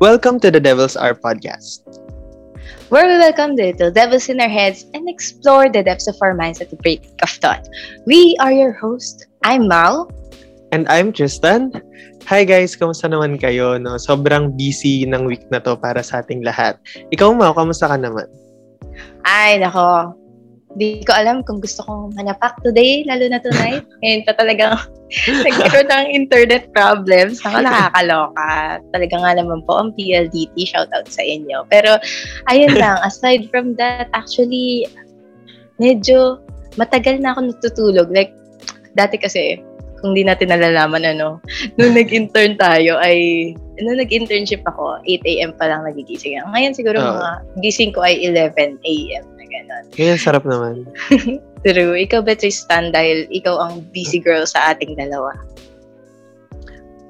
Welcome to the Devil's Hour podcast. Where we welcome the little devils in our heads and explore the depths of our minds at the break of dawn. We are your host. I'm Mal. And I'm Tristan. Hi guys, kamusta naman kayo? No? Sobrang busy ng week na to para sa ating lahat. Ikaw, Mau, kamusta ka naman? Ay, nako. Hindi ko alam kung gusto kong manapak today, lalo na tonight. Ngayon pa talagang nagkaroon ng internet problems. Ako nakakaloka. Talaga nga naman po ang PLDT. Shoutout sa inyo. Pero, ayun lang. Aside from that, actually, medyo matagal na ako natutulog. Like, dati kasi, kung di natin nalalaman, ano, nung nag-intern tayo ay, nung nag-internship ako, 8 a.m. pa lang nagigising. Ngayon siguro Oo. mga gising ko ay 11 a.m. gano'n. Ngayon, sarap naman. True. Ikaw ba, Tristan, dahil ikaw ang busy girl sa ating dalawa?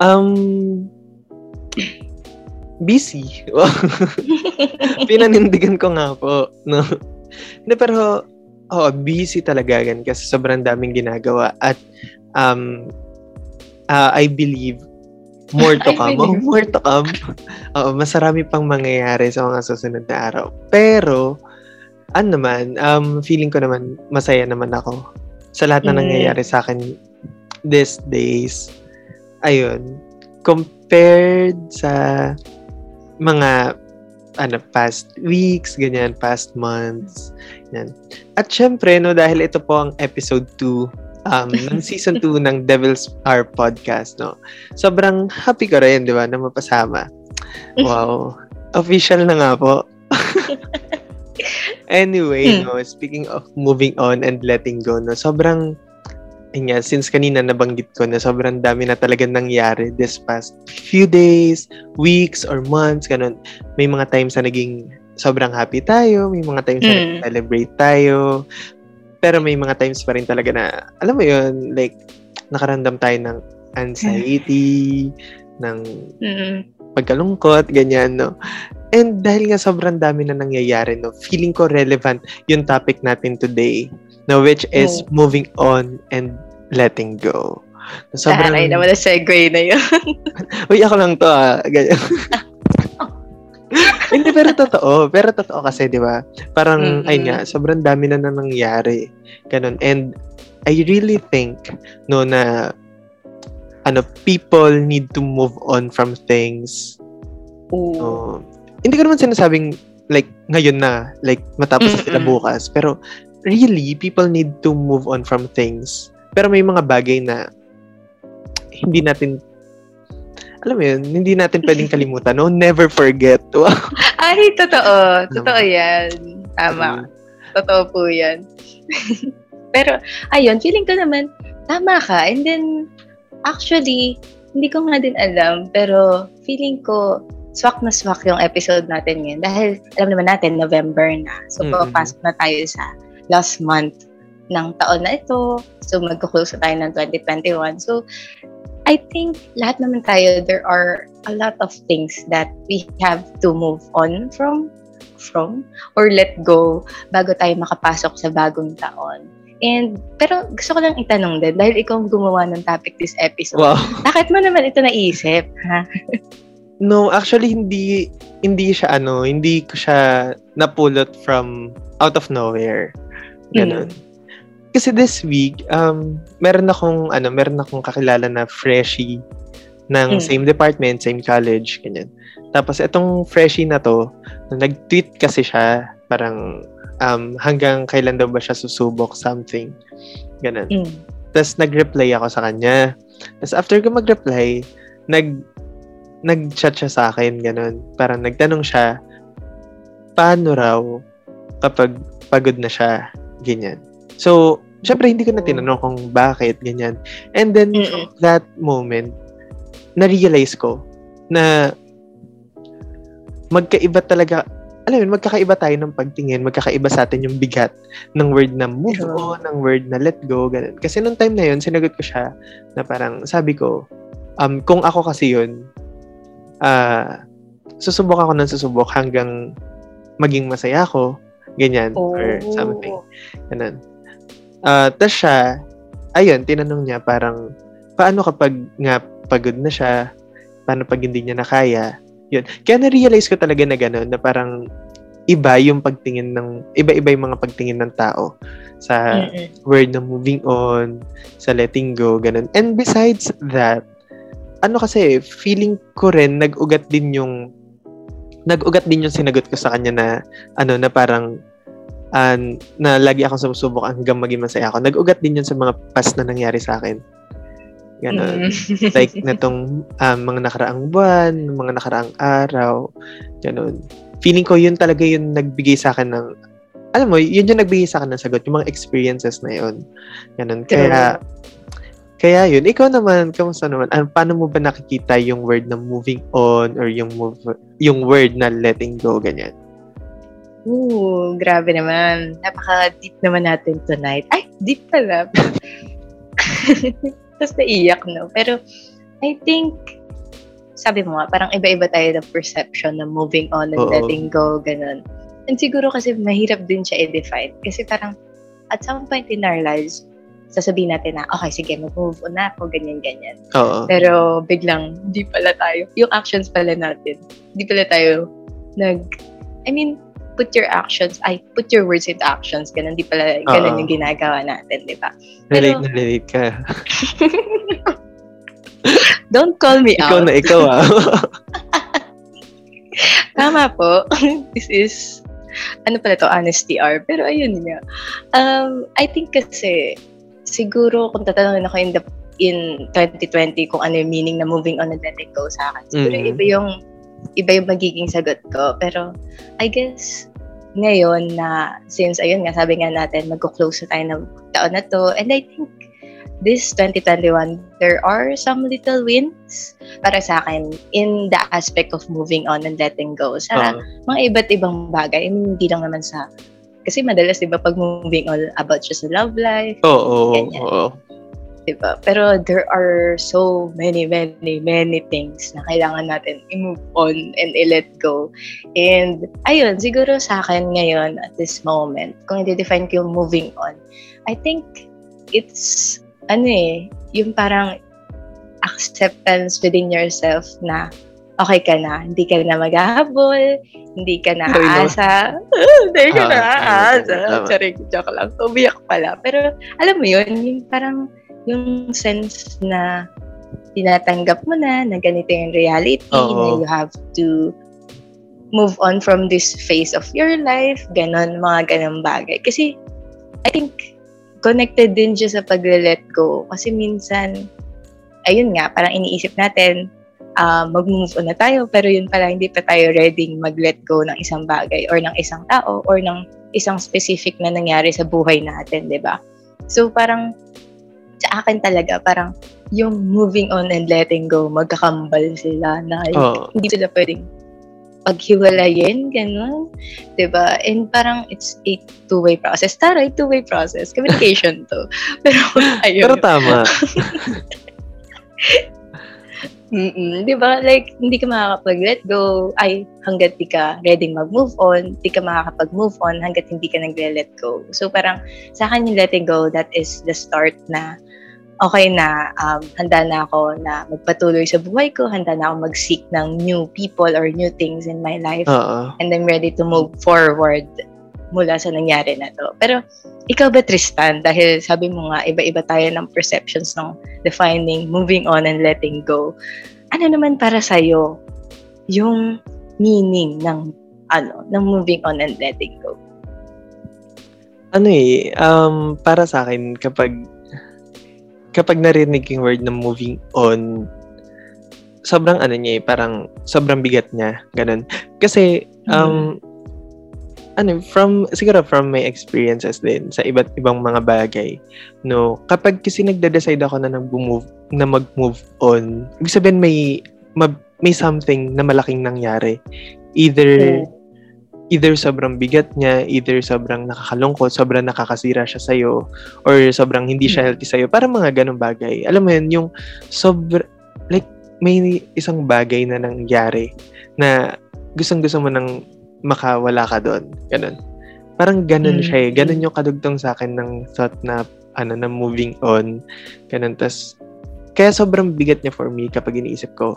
Um, busy. Pinanindigan ko nga po. No? Hindi, pero, oh, busy talaga gan kasi sobrang daming ginagawa. At, um, uh, I believe, more to come. Oh, more to come. Oo, masarami pang mangyayari sa mga susunod na araw. Pero, ano naman, um, feeling ko naman, masaya naman ako sa lahat na Mm. nangyayari sa akin these days. Ayun. Compared sa mga ano, past weeks, ganyan, past months. Yan. At syempre, no, dahil ito po ang episode 2 um, ng season 2 ng Devil's Hour podcast, no. Sobrang happy ko rin, di ba, na mapasama. Wow. Official na nga po. anyway, Hmm. no, speaking of moving on and letting go, no, sobrang yun nga, since kanina nabanggit ko na sobrang dami na talaga nangyari this past few days, weeks, or months, ganun. May mga times na naging sobrang happy tayo, may mga times na Mm. celebrate tayo, pero may mga times pa rin talaga na, alam mo yun, like, nakaramdam tayo ng anxiety, ng Mm. pagkalungkot, ganyan, no? And dahil nga sobrang dami na nangyayari, no, feeling ko relevant yung topic natin today, no, which is Oh. moving on and letting go. Sobrang, Taray naman na segue na yun. uy, ako lang to, ah. Hindi, pero totoo. Pero totoo kasi, di ba? Parang, Mm-mm. ayun nga, sobrang dami na na nangyari. Ganun. And I really think, no, na ano, people need to move on from things Ooh. Oo. Hindi ko naman sinasabing like ngayon na, like matapos na sila Mm-mm. bukas. Pero really, people need to move on from things. Pero may mga bagay na hindi natin alam mo yun, hindi natin pwedeng kalimutan. No? Never forget. Wow. Ay, totoo. Totoo yan. Tama. Totoo po yan. Pero, ayun, feeling ko naman, tama ka. And then, actually, hindi ko nga din alam, pero feeling ko, swak na swak yung episode natin ngayon. Dahil, alam naman natin, November na. So, Mm-mm. papasok na tayo sa last month ng taon na ito. So, magkuklose tayo ng 2021. So, I think lahat naman tayo, there are a lot of things that we have to move on from from or let go bago tayo makapasok sa bagong taon. And, pero gusto ko lang itanong din, dahil ikaw ang gumawa ng topic this episode, wow. bakit mo naman ito naisip? Ha? No, actually hindi hindi siya ano, hindi ko siya napulot from out of nowhere. Ganon. Kasi this week, um, meron akong, ano, meron akong kakilala na freshie ng Mm. same department, same college, ganyan. Tapos, itong freshie na to, nag-tweet kasi siya, parang, um, hanggang kailan daw ba siya susubok, something. Ganun. Mm. Tapos, nag-reply ako sa kanya. Tapos, after ko mag-reply, nag, nag-chat siya sa akin, ganun. Parang nagtanong siya, paano raw kapag pagod na siya, ganyan. So, syempre hindi ko na tinanong kung bakit, ganyan. And then, Mm-mm. from that moment, na-realize ko na magkaiba talaga, alam mo, magkakaiba tayo ng pagtingin, magkakaiba sa atin yung bigat ng word na move on, ng word na let go, ganun. Kasi nung time na yun, sinagot ko siya na parang, sabi ko, um, kung ako kasi yun, ah, susubok ako ng susubok hanggang maging masaya ako, ganyan, or Oh. something. Ganun. Ah, tas siya, ayun, tinanong niya parang, paano kapag nga pagod na siya, paano pag hindi niya na kaya, Yun. Kaya na-realize ko talaga na gano'n, na parang iba yung pagtingin ng, iba-iba yung mga pagtingin ng tao sa Mm-mm. word na moving on, sa letting go, ganun. And besides that, ano kasi, feeling ko rin, nag-ugat din yung, nag-ugat din yung sinagot ko sa kanya na, ano, na parang, ah, na lagi akong sumusubok hanggang maging masaya ako. Nag-ugat din yun sa mga past na nangyari sa akin. Ganon. Mm. like netong um, mga nakaraang buwan, mga nakaraang araw, ganun. Feeling ko yun talaga yung nagbigay sa akin ng alam mo, yun yung nagbigay sa akin ng sagot, yung mga experiences na yun. Ganun. Kaya, kaya yun. Ikaw naman, kamusta naman? Ano, paano mo ba nakikita yung word na moving on or yung move, yung word na letting go, ganyan? Ooh, grabe naman. Napaka-deep naman natin tonight. Ay, deep pala. Tapos naiyak, no? Pero, I think, sabi mo nga, parang iba-iba tayo ng perception na moving on and Oo. letting go, ganun. And siguro kasi mahirap din siya i-define. Kasi parang, at some point in our lives, sasabihin natin na, okay, sige, mag-move on na ako, ganyan-ganyan. Oo. Pero biglang, hindi pala tayo. Yung actions pala natin, hindi pala tayo nag, I mean, put your actions, ay, put your words into actions. Ganun, di pala, ganun Oo. yung ginagawa natin, di ba? Relate na relate ka. Don't call me ikaw out. na ikaw ah. Tama po. This is, ano pala to, honesty hour. Pero ayun nga. Um, I think kasi, siguro kung tatanungin ako in the in 2020 kung ano yung meaning na moving on and letting go sa akin. Siguro Mhm. iba yung iba yung magiging sagot ko. Pero I guess ngayon na since ayun nga sabi nga natin magko-close na tayo ng taon na to and I think this 2021 there are some little wins para sa akin in the aspect of moving on and letting go sa Oo. mga iba't ibang bagay. I mean, hindi lang naman sa kasi madalas 'di ba pag moving on about just love life, Oo. Oo. 'di ba? Pero there are so many many many things na kailangan natin i-move on and i-let go. And ayun, siguro sa akin ngayon at this moment, kung i-define ko yung moving on, I think it's ano eh, yung parang acceptance within yourself na okay ka na, hindi ka na maghahabol, hindi ka na Sorry, aasa, hindi ka na aasa. Charing, joke lang. Umiyak pala. Pero alam mo yun, yung parang yung sense na tinatanggap mo na na ganito yung reality, Oo. na you have to move on from this phase of your life, ganon, mga ganon bagay. Kasi, I think, connected din siya sa pag-let go. Kasi minsan, ayun nga, parang iniisip natin, ah, mag-move on na tayo, pero yun pala, hindi pa tayo ready mag-let go ng isang bagay or ng isang tao or ng isang specific na nangyari sa buhay natin, di ba? So, parang, sa akin talaga, parang, yung moving on and letting go, magkakambal sila na Oo. hindi sila pwedeng paghiwalayin, gano'n. ba And parang it's a two-way process. Taray, two-way process. Communication to. Pero, ayun. Pero tama. Mm-mm. Di ba? Like, hindi ka makakapag-let go. Ay, hanggat di ka ready mag-move on. Di ka makakapag-move on hanggat hindi ka nagle-let go. So, parang, sa akin yung letting go, that is the start na okay na, um, handa na ako na magpatuloy sa buhay ko. Handa na ako mag-seek ng new people or new things in my life. Oo. and I'm ready to move forward mula sa nangyari na to. Pero, ikaw ba, Tristan? Dahil sabi mo nga, iba-iba tayo ng perceptions ng defining, moving on, and letting go. Ano naman para sa'yo yung meaning ng ano, ng moving on and letting go? ano eh, um, para sa akin, kapag kapag narinig yung word na moving on, sobrang ano niya eh, parang sobrang bigat niya, ganun. Kasi, um, ano, from, siguro from my experiences din sa iba't ibang mga bagay, no, kapag kasi nagde-decide ako na nag-move, na mag-move on, ibig sabihin may, ma- may something na malaking nangyari. Either, either sobrang bigat niya, either sobrang nakakalungkot, sobrang nakakasira siya sa'yo, or sobrang hindi siya healthy sa'yo. Para mga ganong bagay. Alam mo yun, yung sobra, like, may isang bagay na nangyari na gustong-gusto mo nang makawala ka doon. Ganon. Parang ganon Mm. siya eh. Ganon yung kadugtong sa akin ng thought na, ano, na moving on. Ganon. Tas, kaya sobrang bigat niya for me kapag iniisip ko,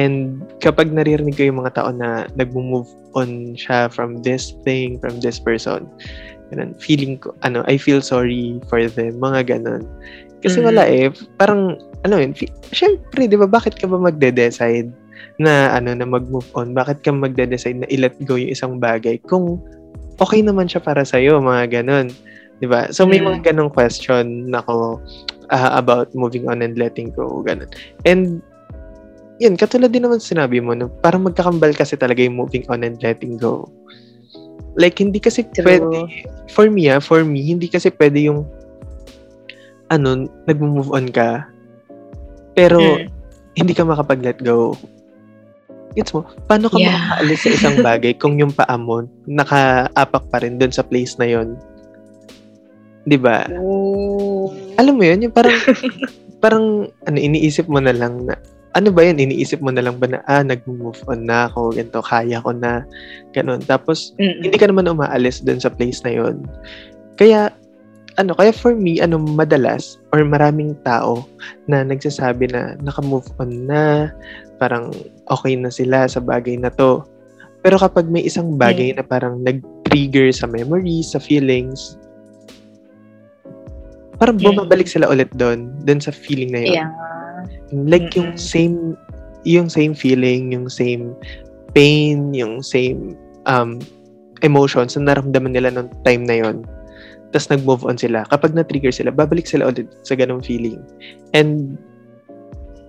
And kapag naririnig ko yung mga tao na nag-move on siya from this thing, from this person, ganun, feeling ko, ano, I feel sorry for them, mga ganun. Kasi Mm. wala eh, parang, ano yun, syempre, di ba, bakit ka ba magde-decide na, ano, na mag-move on? Bakit ka magde-decide na i-let go yung isang bagay kung okay naman siya para sa'yo, mga ganun. Di ba? So, may Mm. mga ganong question ako ah, about moving on and letting go, ganun. And, yun, katulad din naman sinabi mo, no, parang magkakambal kasi talaga yung moving on and letting go. Like, hindi kasi True. pwede, for me ah, for me, hindi kasi pwede yung, ano, nag-move on ka, pero Mm. hindi ka makapag-let go. Gets mo? Paano ka Yeah. makakaalis sa isang bagay kung yung paa mo nakaapak pa rin dun sa place na yon? 'Di ba? Ooh. Alam mo yun, yung parang, parang, ano, iniisip mo na lang na, ano ba yun, iniisip mo na lang ba na, ah, nag-move on na ako, ganito, kaya ko na, ganun. Tapos, Mm-mm. hindi ka naman umaalis dun sa place na yon. Kaya, ano, kaya for me, ano, madalas, or maraming tao na nagsasabi na naka-move on na, parang okay na sila sa bagay na to. Pero kapag may isang bagay na parang nag-trigger sa memories, sa feelings, parang bumabalik sila ulit doon, doon sa feeling na yun. Yeah. Like yung same yung same feeling, yung same pain, yung same um emotions na naramdaman nila nung time na yon. Tapos nag-move on sila. Kapag na-trigger sila, babalik sila ulit sa ganong feeling. And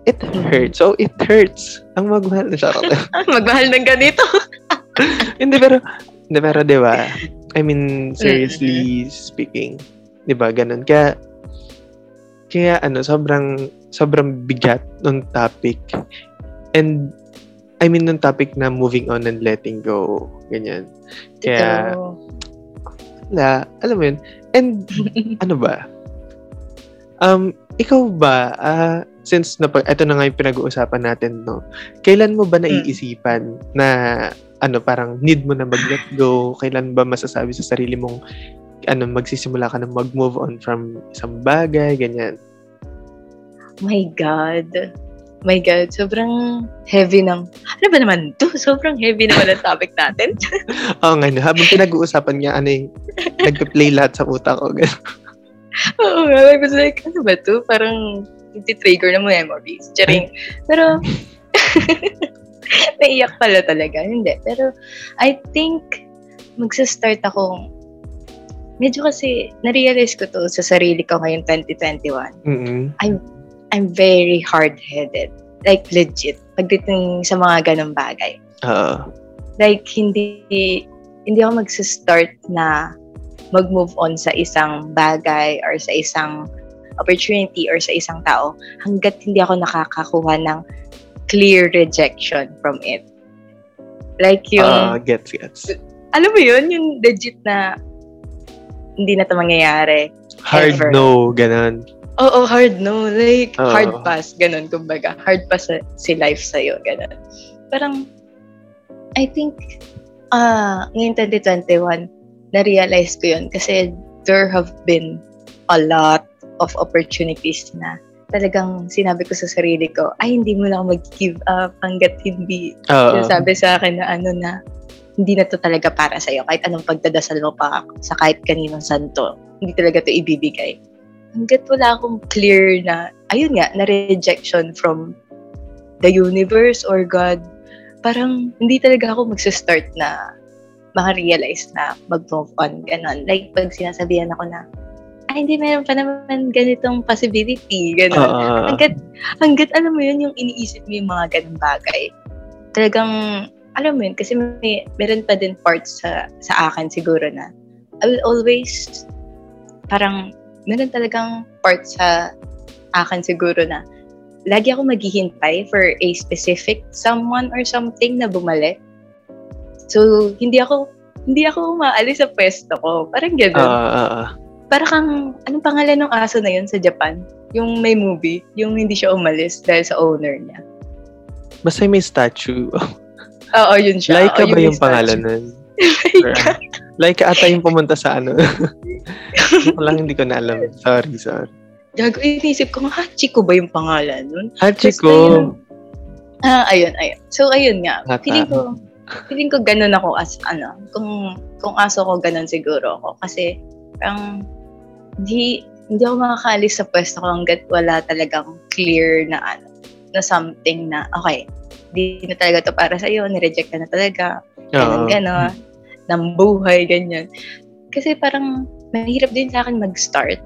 it hurts. So, it hurts. Ang magmahal na charot. Magmahal ng ganito. hindi, pero, hindi, pero, di ba? I mean, seriously speaking, di ba, ganun. Kaya, kaya, ano, sobrang, sobrang bigat ng topic. And, I mean, ng topic na moving on and letting go. Ganyan. Kaya, Ito. wala. Alam mo yun. And, ano ba? Um, ikaw ba, ah, since na ito na nga yung pinag-uusapan natin, no? Kailan mo ba naiisipan na ano, parang need mo na mag-let go? Kailan ba masasabi sa sarili mong ano, magsisimula ka na mag-move on from isang bagay, ganyan? My God. My God, sobrang heavy ng... Ano ba naman to? Sobrang heavy naman ang topic natin. Oo nga, no, habang pinag-uusapan niya, ano yung, nagpe-play lahat sa utak ko. Oo nga, I was like, ano ba to? Parang trigger na mo memories. Charing. Pero, naiyak pala talaga. Hindi. Pero, I think, magsa-start akong, medyo kasi, na-realize ko to sa sarili ko ngayon 2021. Mm-mm. I'm very hard-headed. Like, legit. Pagdating sa mga ganong bagay. Oo. like hindi hindi ako magsa-start na mag-move on sa isang bagay or sa isang opportunity or sa isang tao hanggat hindi ako nakakakuha ng clear rejection from it. Like yung, Ah, gets, gets. alam mo yun, yung legit na hindi na ito mangyayari. Hard Ever. no, ganun. Oo, hard no. Like, Oo. hard pass. Ganun, kumbaga. Hard pass sa, si life sa'yo. Ganun. Parang, I think, ah, ngayon 2021, na-realize ko yun kasi there have been a lot of opportunities na talagang sinabi ko sa sarili ko, ay, hindi mo na ako mag-give up hanggat hindi Oo. sinasabi sa akin na ano na, hindi na to talaga para sa'yo. Kahit anong pagdadasal mo pa sa kahit kaninong santo, hindi talaga to ibibigay. Hanggat wala akong clear na, ayun nga, na rejection from the universe or God, parang hindi talaga ako magsa-start na maka-realize na mag-move on, ganon. Like, pag sinasabihan ako na, ay, hindi, meron pa naman ganitong possibility, ganon Oo. hanggat, hanggat alam mo yun, yung iniisip mo yung mga ganung bagay, talagang, alam mo yun, kasi may, meron pa din parts sa, sa akin siguro na, I will always, parang, meron talagang parts sa akin siguro na, lagi ako maghihintay for a specific someone or something na bumalik. So, hindi ako, hindi ako umaalis sa pwesto ko. Parang gano'n. Oo, oo. Para kang, anong pangalan ng aso na yun sa Japan? Yung may movie, yung hindi siya umalis dahil sa owner niya. Basta may statue. Oo, yun siya. Laika Oo, ba yung pangalan nun? Or, Laika ata yung pumunta sa ano. Lang hindi ko na alam. Sorry, sorry. Gago, inisip ko, ha, Chico ba yung pangalan nun? Hachiko. Ah, ayun, ayun. So, ayun nga. Bata. Feeling ko, feeling ko ganun ako as, ano, kung, kung aso ko, ganun siguro ako. Kasi, parang, hindi, hindi ako makakaalis sa pwesto ko hanggat wala talagang clear na, ano, na something na, okay, di na talaga to para sa'yo, nireject ka na talaga, ganun, gano'n, ng buhay, ganyan. Kasi parang, mahirap din sa akin mag-start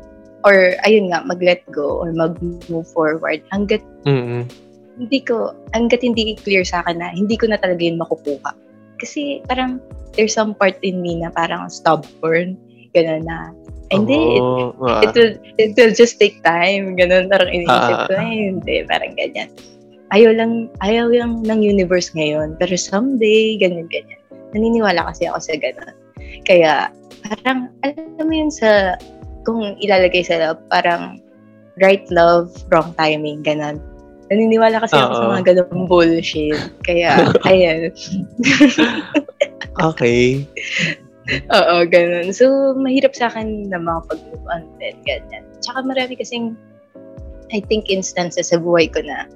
or ayun nga, mag-let go or mag-move forward hanggat Mm-mm. hindi ko, hanggat hindi clear sa akin na hindi ko na talaga yun makukuha. Kasi parang there's some part in me na parang stubborn, gano'n na, "Ay, hindi, Oo, ah. it, will, it will just take time, gano'n, parang iniisip Ah. ko, "Ay, hindi, parang ganyan. Ayaw lang, ayaw lang ng universe ngayon, pero someday, ganyan, ganyan. Naniniwala kasi ako sa gano'n. Kaya, parang, alam mo yun sa, kung ilalagay sa parang right love, wrong timing, gano'n. Naniniwala kasi ako sa mga ganung bullshit. Kaya, ayan. Okay. Oo, ganun. So, mahirap sa akin na makapag-move on din, ganyan. Tsaka marami kasing, I think, instances sa buhay ko na,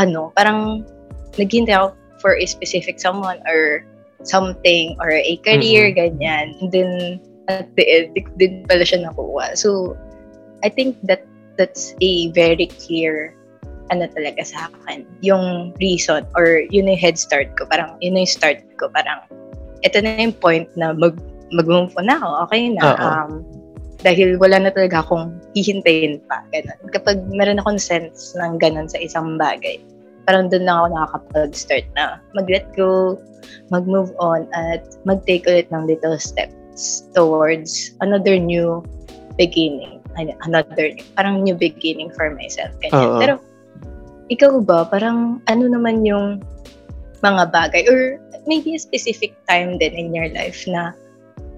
ano, parang naghintay ako for a specific someone or something or a career, ganyan. And then, at the end, din pala siya nakuha. So, I think that that's a very clear ano talaga sa akin, yung reason or yun yung head start ko, parang yun yung start ko, parang ito na yung point na mag mag-move on na ako, okay na. Um, dahil wala na talaga akong hihintayin pa, ganun. Kapag meron akong sense ng ganun sa isang bagay, parang doon lang ako nakakapag-start na mag-let go, mag-move on, at mag-take ulit ng little steps towards another new beginning. Ano, Another new, parang new beginning for myself. Ganyan. Oo. Pero, ikaw ba, parang ano naman yung mga bagay or maybe a specific time din in your life na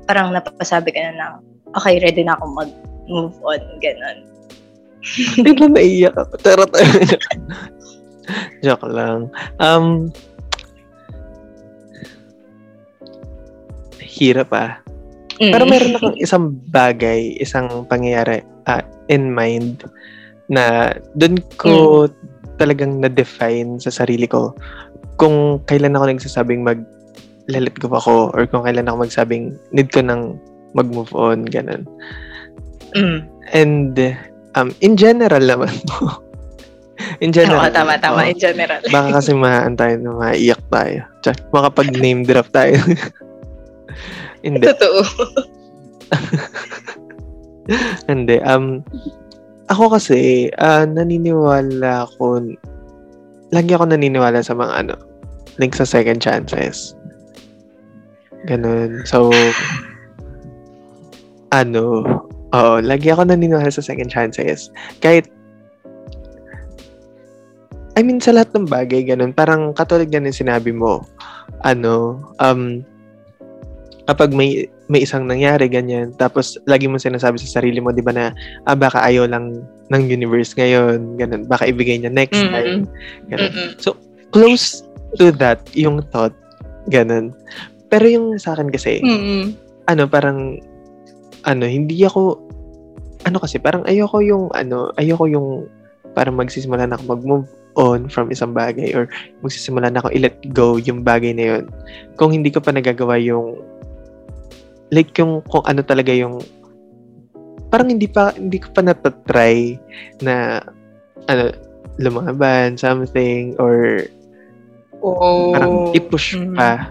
parang napapasabi ka na ng, okay, ready na ako mag-move on, ganun. Bigla naiyak ako. Charot. Joke lang. Um, hirap ah. Mm. Pero meron akong isang bagay, isang pangyayari ah, in mind na doon ko talagang na-define sa sarili ko kung kailan ako nagsasabing mag let go ako or kung kailan ako magsabing need ko nang mag-move on, ganun. Mm. And um, in general naman in general. Oo, tama, tama, oo. in general. Baka kasi maaan tayo na maiyak tayo. Tsaka makapag name drop tayo. Hindi. Totoo. Hindi. Um, ako kasi, ah, naniniwala ako, lagi ako naniniwala sa mga ano, link sa second chances. Ganun. So, ano, oo, lagi ako naniniwala sa second chances. Kahit, I mean, sa lahat ng bagay, ganun. Parang katulad yan yung sinabi mo, ano, um, kapag may may isang nangyari ganyan tapos lagi mo sinasabi sa sarili mo 'di ba na ah, baka ayaw lang ng universe ngayon ganun baka ibigay niya next Mm-mm. time ganun. Mm-mm. close to that yung thought ganun pero yung sa akin kasi Mm-mm. ano parang ano hindi ako ano kasi parang ayoko yung ano ayoko yung parang magsisimula na ako mag-move on from isang bagay or magsisimula na ako i-let go yung bagay na yun kung hindi ko pa nagagawa yung like yung kung ano talaga yung parang hindi pa hindi ko pa natatry na ano lumaban something or Oo. parang i-push Mhm. pa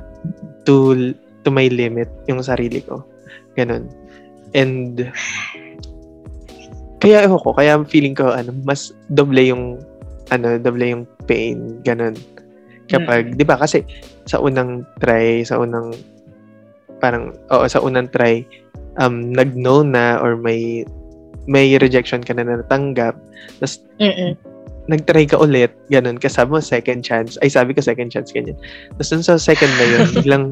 to to my limit yung sarili ko. Ganun. And kaya ewan ko, kaya feeling ko ano, mas doble yung ano, doble yung pain, ganun. Kapag, 'di ba kasi sa unang try, sa unang parang oo, sa unang try um nag-no na or may may rejection ka na natanggap, tapos Mm-mm. Nag-try ka ulit, ganun, kasama mo second chance. Ay, sabi ko second chance, ganyan. Tapos dun sa second na yun, biglang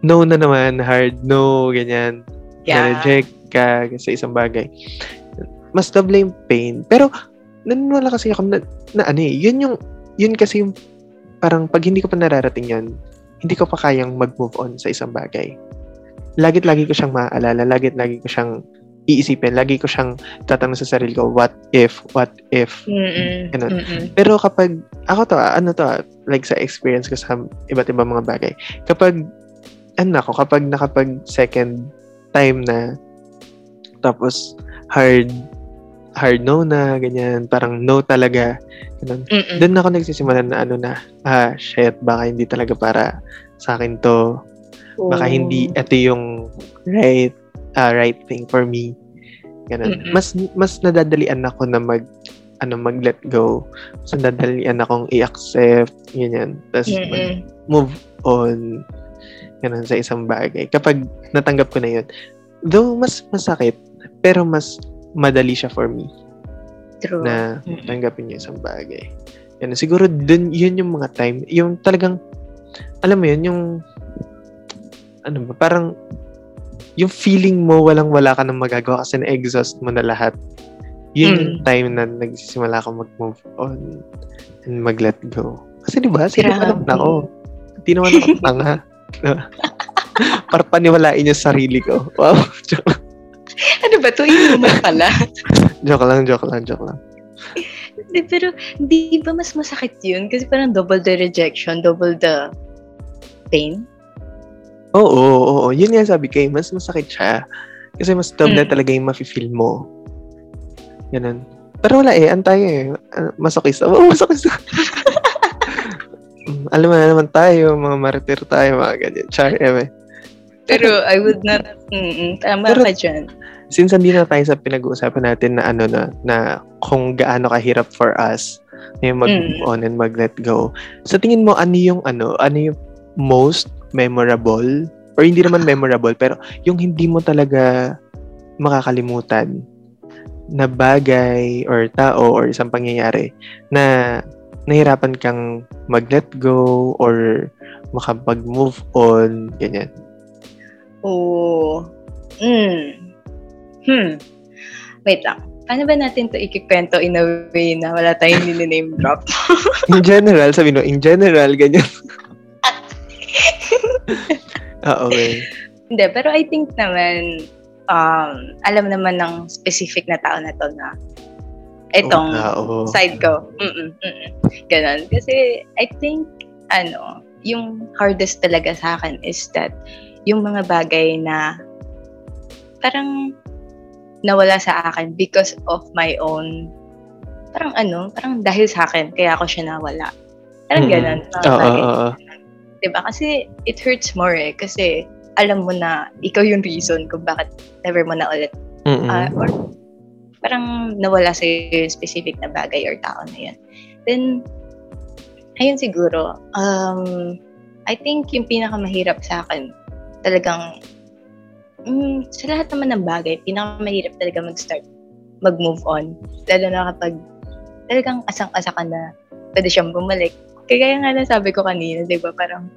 no na naman, hard no, ganyan. Yeah. Na-reject ka sa isang bagay. Mas double yung pain. Pero, naniniwala kasi ako na, na ano eh, yun yung, yun kasi yung, parang pag hindi ko pa nararating yun, hindi ko pa kayang mag-move on sa isang bagay. Lagit-lagi ko siyang maaalala, lagit-lagi ko siyang iisipin. Lagi ko siyang tatanong sa sarili ko, what if, what if. Mm-mm. Ganun. Mm-mm. Pero kapag, ako to, ah, ano to, ah, like sa experience ko sa iba't ibang mga bagay, kapag, ano ako, kapag nakapag second time na, tapos hard, hard no na, ganyan, parang no talaga, ganun. Doon ako nagsisimula na ano na, ah, shit, baka hindi talaga para sa akin to. Baka Oh. hindi ito yung right ah, right thing for me. Ganun. Mm-mm. Mas mas nadadalian ako na mag ano mag let go. Mas nadadalian akong i-accept ganyan. Tapos Mm-mm. mag- move on ganun sa isang bagay. Kapag natanggap ko na yun. Though mas masakit, pero mas madali siya for me True. na tanggapin yung isang bagay. Yan, siguro dun, yun yung mga time, yung talagang, alam mo yun, yung, ano ba, parang, yung feeling mo walang-wala ka nang magagawa kasi na-exhaust mo na lahat. Yun Mm. yung time na nagsisimula ka mag-move on and mag-let go. Kasi di ba, sino naman ako? Hindi naman ako tanga. Para paniwalain yung sarili ko. Wow. joke, Ano ba to? Inuman pala. joke lang, joke lang, joke lang. Hindi, pero di ba mas masakit yun? Kasi parang double the rejection, double the pain. Oo, oo, oo. Yun nga sabi kay, mas masakit siya. Kasi mas double Mm. talaga yung mafe-feel mo. Ganun. Pero wala eh, antayo eh. Ah, Masokista. Oo, masokista. Mm, Alam na naman tayo, mga martir tayo, mga ganyan. Char, eme. Pero I would not, mm tama Pero- ka dyan. Since hindi na tayo sa pinag-uusapan natin na ano na, na kung gaano kahirap for us na yung mag-move Mm. on and mag-let go. Sa tingin mo, ano yung ano, ano yung most memorable or hindi naman memorable pero yung hindi mo talaga makakalimutan na bagay or tao or isang pangyayari na nahirapan kang mag-let go or makapag-move on, ganyan. Oo. Mm. Hmm. Wait lang. Paano ba natin to ikikwento in a way na wala tayong name drop? In general, sabi no, in general, ganyan. Ah, okay. Hindi, pero I think naman, um, alam naman ng specific na tao na to na itong Oo, oo. side ko. Mm-mm, mm-mm. Ganon. Kasi I think, ano, yung hardest talaga sa akin is that yung mga bagay na parang nawala sa akin because of my own parang ano, parang dahil sa akin, kaya ako siya nawala. Parang Mm. ganon. mga Oo, bagay. oo, oo. Diba? Kasi it hurts more eh. Kasi alam mo na ikaw yung reason kung bakit never mo na ulit. Ah, or parang nawala sa yung specific na bagay or tao na yun. Then, ayun siguro. Um, I think yung pinakamahirap sa akin, talagang, mm, sa lahat naman ng bagay, pinakamahirap talaga mag-start, mag-move on. Lalo na kapag talagang asang-asa ka na pwede siyang bumalik. Kaya nga nasabi ko kanina, di ba, parang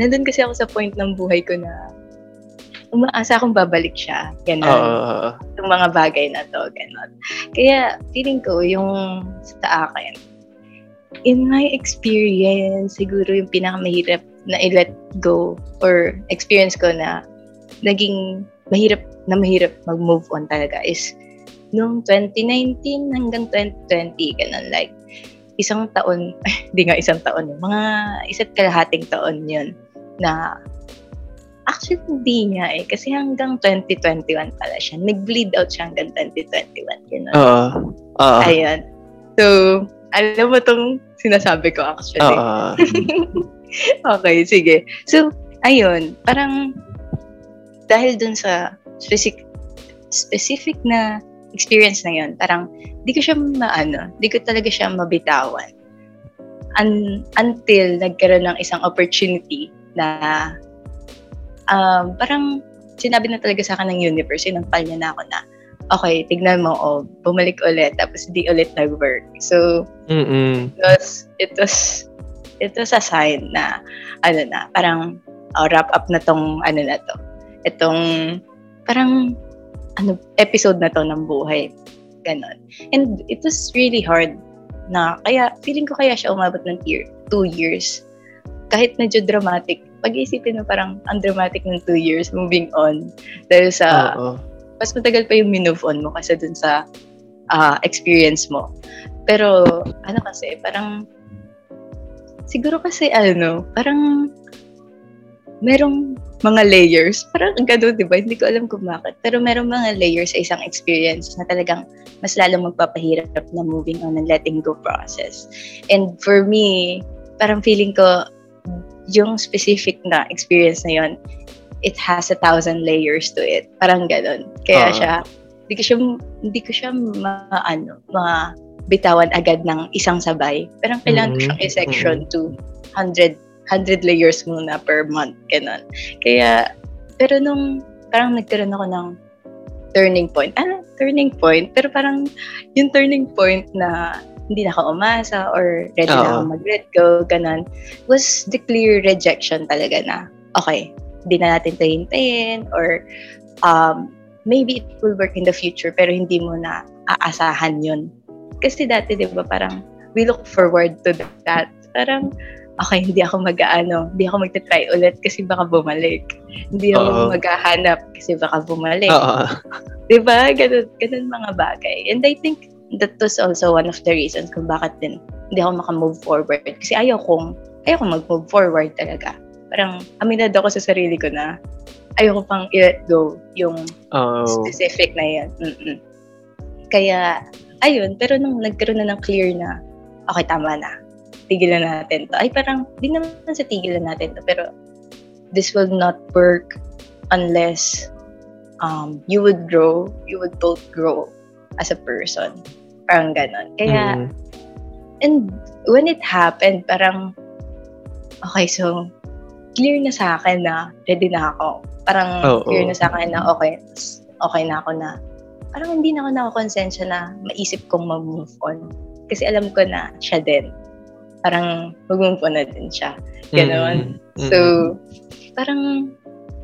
nandun kasi ako sa point ng buhay ko na umaasa akong babalik siya. Ganun oo. yung mga bagay na to, gano'n. Kaya, feeling ko, yung sa akin, in my experience, siguro yung pinakamahirap na i-let go or experience ko na naging mahirap na mahirap mag-move on talaga is noong 2019 hanggang 2020, ganun, like, isang taon, hindi nga isang taon, mga isa't kalahating taon yun, na Actually, hindi nga eh. Kasi hanggang 2021 pala siya. Nag-bleed out siya hanggang 2021. Ganun. Oo. Oo. Ayun. So, alam mo tong sinasabi ko actually. Oo. okay, sige. So, ayun. Parang, dahil dun sa specific, specific na experience na yun, parang, di ko siya maano, di ko talaga siya mabitawan. Un- until nagkaroon ng isang opportunity na um, parang sinabi na talaga sa akin ng universe, sinampal niya na ako na, okay, tignan mo, oh, bumalik ulit, tapos di ulit nag-work. So, Mm-mm. it was, it was, it was a sign na, ano na, parang, oh, wrap up na tong, ano na to, itong, parang, ano, episode na to ng buhay. Ganon. And it was really hard na, kaya, feeling ko kaya siya umabot ng tier, two years. Kahit medyo dramatic, pag-iisipin mo parang ang dramatic ng two years moving on dahil sa Oo. mas matagal pa yung minove on mo kasi dun sa uh, experience mo. Pero, ano kasi, parang, siguro kasi, ano, parang, merong mga layers. Parang ang gano'n, di ba? Hindi ko alam kung bakit. Pero merong mga layers sa isang experience na talagang mas lalong magpapahirap na moving on and letting go process. And for me, parang feeling ko, yung specific na experience na yon it has a thousand layers to it. Parang gano'n. Kaya uh-huh. siya, hindi ko siya, hindi ko siya ma, ano, ma, bitawan agad ng isang sabay. Parang kailangan mm-hmm. ko siyang i-section mm-hmm. to 100 100 layers muna per month, ganun. Kaya, pero nung parang nagkaroon ako ng turning point, ano, turning point, pero parang yung turning point na hindi na ako umasa or ready Uh-oh. na ako mag-let go, ganun, was the clear rejection talaga na, okay, hindi na natin ito hintayin or um, maybe it will work in the future pero hindi mo na aasahan yun. Kasi dati, di ba, parang we look forward to that. Parang, okay, hindi ako mag-ano, hindi ako magta-try ulit kasi baka bumalik. Hindi ako Uh-oh. maghahanap kasi baka bumalik. Uh-oh. Di ba? Ganun, ganun mga bagay. And I think that was also one of the reasons kung bakit din hindi ako makamove forward. Kasi ayaw kong, ayaw kong mag-move forward talaga. Parang aminado ako sa sarili ko na ayaw ko pang i-let go yung oh. specific na yan. Mm-mm. Kaya, ayun, pero nung nagkaroon na ng clear na, okay, tama na. Tigilan natin to. Ay, parang, di naman sa tigilan natin to, pero this will not work unless um, you would grow, you would both grow as a person. Parang ganon. Kaya, mm. and when it happened, parang, okay, so, clear na sa akin na ready na ako. Parang oh, clear oh. na sa akin na okay, okay na ako na parang hindi na ako nakakonsensya na maisip kong mag-move on. Kasi alam ko na siya din. Parang mag-move on na din siya. Ganon. Mm-hmm. So, parang,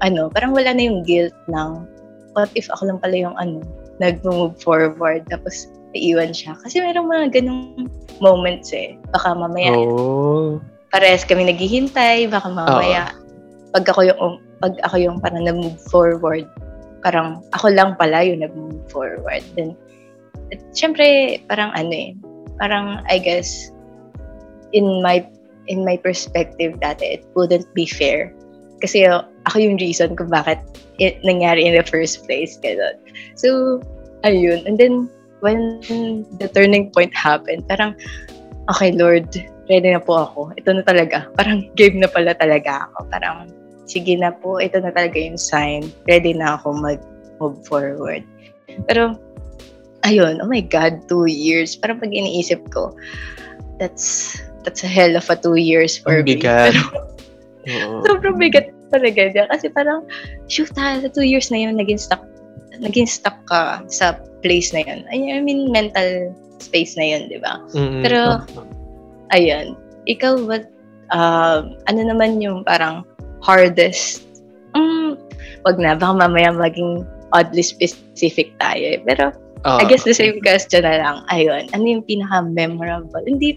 ano, parang wala na yung guilt ng what if ako lang pala yung ano, nag-move forward tapos iiwan siya. Kasi merong mga ganong moments eh. Baka mamaya, oh parehas kami naghihintay, baka mamaya, oh. pag ako yung, pag ako yung parang nag-move forward, parang ako lang pala yung nag-move forward. Then, at, syempre, parang ano eh, parang I guess, in my in my perspective dati, it wouldn't be fair. Kasi uh, ako yung reason kung bakit it nangyari in the first place. Ganun. So, ayun. And then, when the turning point happened, parang, okay, Lord, ready na po ako. Ito na talaga. Parang game na pala talaga ako. Parang, sige na po, ito na talaga yung sign. Ready na ako mag-move forward. Pero, ayun, oh my God, two years. Parang pag iniisip ko, that's that's a hell of a two years for me. Bigat. Pero, sobrang bigat talaga niya. Kasi parang, shoot ha, sa two years na yun, naging stuck, naging stuck ka sa place na yun. I mean, mental space na yun, di ba? Mm-hmm. Pero, Ayan. Ikaw, what, uh, ano naman yung parang hardest? Um, wag na, baka mamaya maging oddly specific tayo eh. Pero, uh, I guess the same question na lang. Ayun, ano yung pinaka-memorable? Hindi,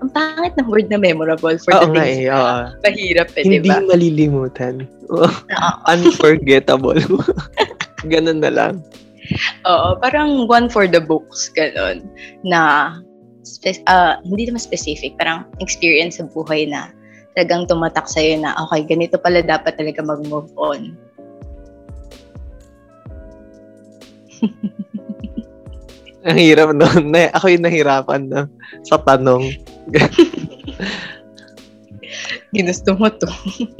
ang pangit ng word na memorable for the things eh, uh, mahirap eh, Hindi diba? malilimutan. Unforgettable. Ganun na lang. Oo, parang one for the books, ganun, na spe- uh, hindi naman specific, parang experience sa buhay na talagang tumatak sa'yo na, okay, ganito pala dapat talaga mag-move on. Ang hirap noon. Ako yung nahirapan na sa tanong. Ginusto mo to.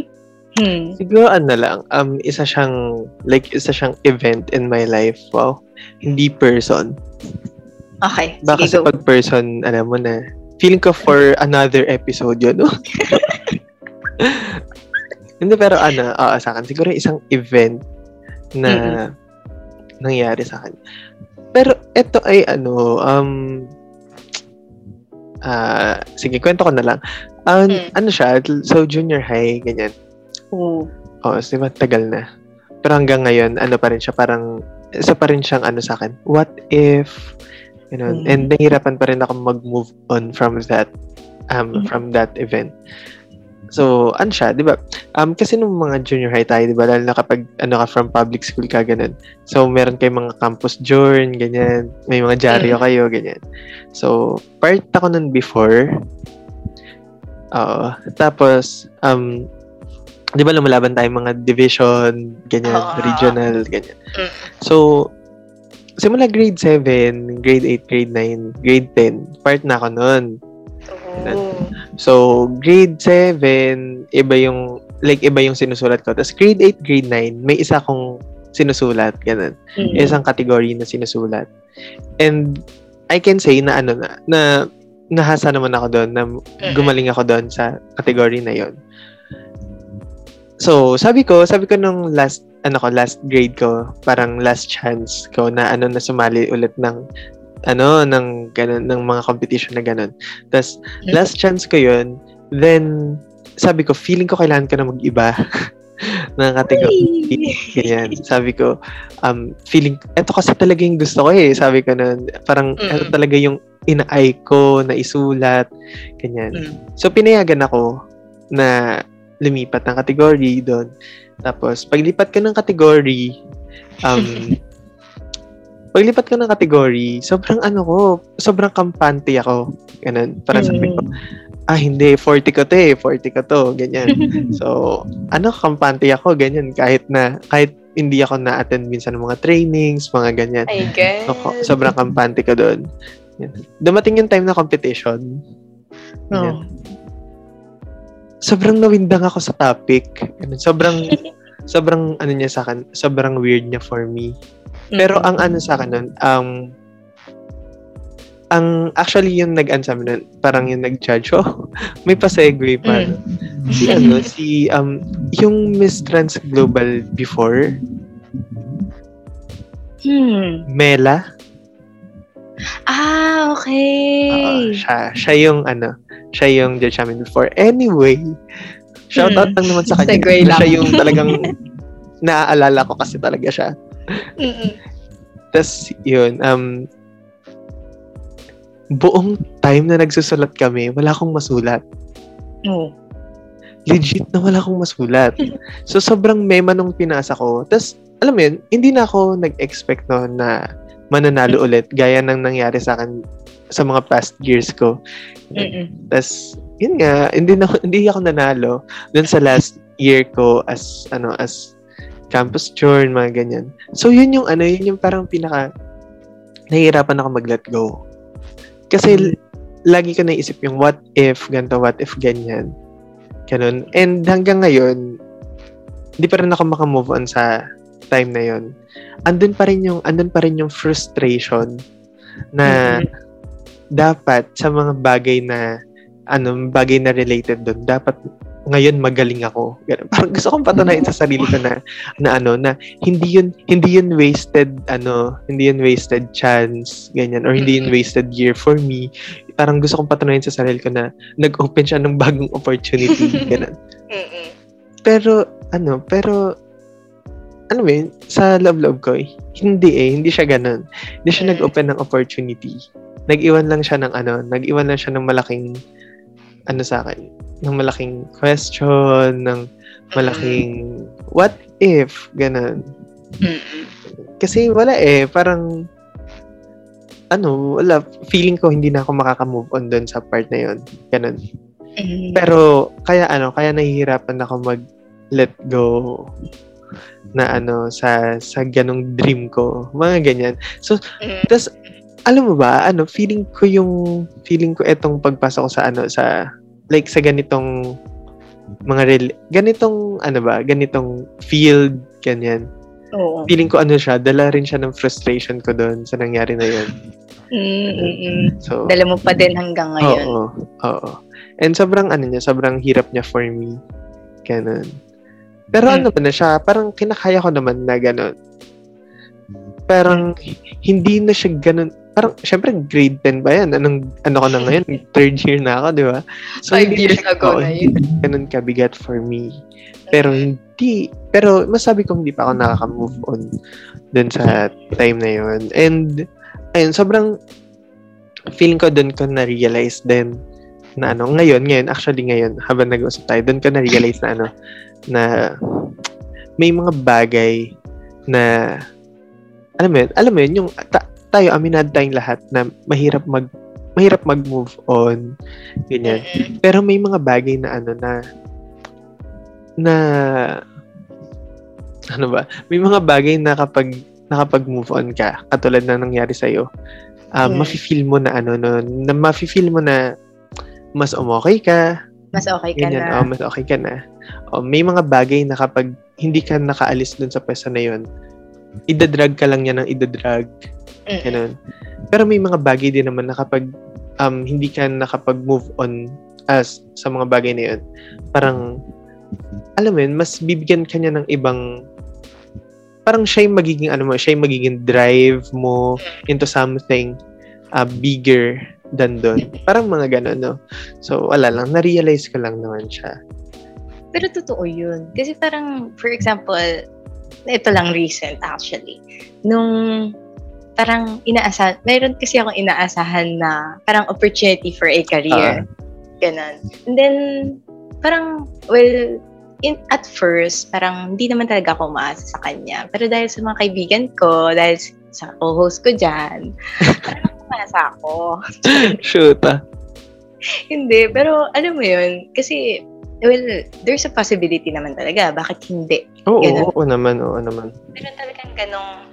hmm. Siguro ano lang, um, isa siyang, like, isa siyang event in my life. Wow. Hindi person. Okay. Baka sige, sa pag person, alam mo na, feeling ko for another episode yun, no? Hindi, pero ano, uh, sa akin, siguro isang event na mm-hmm. nangyari sa akin. Pero ito ay ano, um, uh, sige, kwento ko na lang. Um, mm. Ano siya, so junior high, ganyan. Oo. Oh, so, diba, tagal na. Pero hanggang ngayon, ano pa rin siya, parang, isa pa rin siyang ano sa akin, what if Ganun. Mm-hmm. And nahirapan pa rin ako mag-move on from that um mm-hmm. from that event. So, ano siya, di ba? Um, kasi nung mga junior high tayo, di ba? Lalo na kapag ano ka from public school ka, ganun. So, meron kayo mga campus journ, ganyan. May mga dyaryo Mm. kayo, ganyan. So, part ako nun before. Oo. Tapos, um, di ba lumalaban tayo mga division, ganyan, Oo. regional, ganyan. Mm. So, simula grade 7, grade 8, grade 9, grade 10, part na ako nun. Oh. So, grade 7, iba yung, like, iba yung sinusulat ko. Tapos, grade 8, grade 9, may isa akong sinusulat, ganun. Mm. Isang category na sinusulat. And, I can say na ano na, na nahasa naman ako doon, na gumaling ako doon sa category na yon. So, sabi ko, sabi ko nung last, ano ko, last grade ko, parang last chance ko na ano na sumali ulit ng ano, ng ganun, ng mga competition na ganun. Tapos, last chance ko yun, then, sabi ko, feeling ko kailangan ko na mag-iba ng category. Ganyan. Sabi ko, um, feeling, eto kasi talaga yung gusto ko eh. Sabi ko nun, parang, Mm. eto talaga yung ina-eye ko, na isulat, ganyan. Mm. So, pinayagan ako na lumipat ng category doon. Tapos, paglipat ko ng category, um, paglipat ko ng category, sobrang ano ko, sobrang kampante ako. Ganun. Parang sabi ko, ah, hindi, 40 ko to eh, 40 ko to, ganyan. So, ano, kampante ako, ganyan, kahit na, kahit hindi ako na-attend minsan ng mga trainings, mga ganyan. I guess. Sobrang kampante ko doon. Dumating yung time na competition. No. Sobrang nawindang ako sa topic. Sobrang, sobrang ano niya sa akin, sobrang weird niya for me. Pero ang ano sa akin nun, um, ang actually yung nag-ano sa amin parang yung nag-judge, oh, may pa-segue pa. Mm. Si ano, si, um, yung Miss Trans Global before, Hmm. Mela, Ah, okay. siya, siya yung ano, siya yung judge namin before. Anyway, shout out lang naman sa kanya. Hmm. Segue lang. Siya yung talagang naaalala ko kasi talaga siya. Tapos, yun, um, buong time na nagsusulat kami, wala akong masulat. Oh. Legit na wala akong masulat. So, sobrang mema nung pinasa ko. Tapos, alam mo yun, hindi na ako nag-expect no na mananalo ulit gaya ng nangyari sa akin sa mga past years ko. Mm-mm. Tapos, yun nga, hindi, na, hindi ako nanalo dun sa last year ko as, ano, as campus journ, mga ganyan. So, yun yung, ano, yun yung parang pinaka, nahihirapan ako mag-let go. Kasi, Mm. lagi ko naisip yung what if, ganito, what if, ganyan. Ganun. And hanggang ngayon, hindi pa rin ako makamove on sa time na yon. Andun pa rin yung, andun pa rin yung frustration na, Mm-mm. dapat sa mga bagay na ano, bagay na related doon, dapat ngayon magaling ako. Ganun. Parang gusto kong patunayan sa sarili ko na na ano na hindi yun hindi yun wasted ano, hindi yun wasted chance ganyan or hindi yun wasted year for me. Parang gusto kong patunayan sa sarili ko na nag-open siya ng bagong opportunity ganun. Pero ano, pero ano yun, sa love-love ko, eh, hindi eh, hindi siya ganun. Hindi siya Mm. nag-open ng opportunity. Nag-iwan lang siya ng ano, nag-iwan lang siya ng malaking, ano sa akin, ng malaking question, ng malaking, what if, ganun. Kasi wala eh, parang, ano, wala, feeling ko hindi na ako makaka-move on doon sa part na yon Ganun. Mm. Pero, kaya ano, kaya nahihirapan ako mag let go na ano, sa, sa ganong dream ko. Mga ganyan. So, Mm. tas, alam mo ba, ano, feeling ko yung, feeling ko etong pagpasok ko sa ano, sa, like sa ganitong mga rel- ganitong, ano ba, ganitong field, ganyan. Oo. Feeling ko ano siya, dala rin siya ng frustration ko doon sa nangyari na yun. Mm-mm. So, Dala mo pa din hanggang ngayon. Oo, oo. And sobrang ano niya, sobrang hirap niya for me. Ganun. Pero Mm. ano na siya, parang kinakaya ko naman na ganun. Parang hindi na siya ganun. Parang, syempre, grade 10 ba yan? Anong, ano ko na ngayon? Third year na ako, di ba? Five hindi years siya- ago oo, na yun. ganun kabigat for me. Pero hindi, pero masabi ko hindi pa ako nakaka-move on dun sa time na yun. And, ayun, sobrang feeling ko dun ko na-realize din na ano, ngayon, ngayon, actually ngayon, habang nag-uusap tayo, doon ko na-realize na ano, na may mga bagay na, alam mo yun, alam mo yun, yung, ta- tayo, aminad tayong lahat na mahirap mag, mahirap mag-move on, ganyan. Pero may mga bagay na ano na na ano ba? May mga bagay na kapag nakapag-move on ka, katulad na nangyari sa iyo, um, Mm. mafi-feel mo na ano no, na mafi-feel mo na mas umokay ka, Mas okay ka ganyan, na. oh, mas okay ka na. Oh, may mga bagay na kapag hindi ka nakaalis dun sa pwesto na yun, idadrag ka lang niya ng idadrag. Ganun. Pero may mga bagay din naman na kapag um, hindi ka nakapag-move on as sa mga bagay na yun, parang, alam mo yun, mas bibigyan ka niya ng ibang, parang siya yung magiging, ano mo, siya yung magiging drive mo into something uh, bigger than doon. Parang mga ganun, no? So, wala lang. Na-realize ko lang naman siya. Pero totoo yun. Kasi parang, for example, ito lang recent actually. Nung parang inaasahan, mayroon kasi akong inaasahan na parang opportunity for a career. Ganon. And then, parang, well, in, at first, parang hindi naman talaga ako umaasa sa kanya. Pero dahil sa mga kaibigan ko, dahil sa co-host ko dyan, parang umasa ako. Shoot, ah. Hindi, pero alam mo yun, kasi, well, there's a possibility naman talaga. Bakit hindi? Oo, Ganun. oo naman, oo naman. Meron talagang ganong,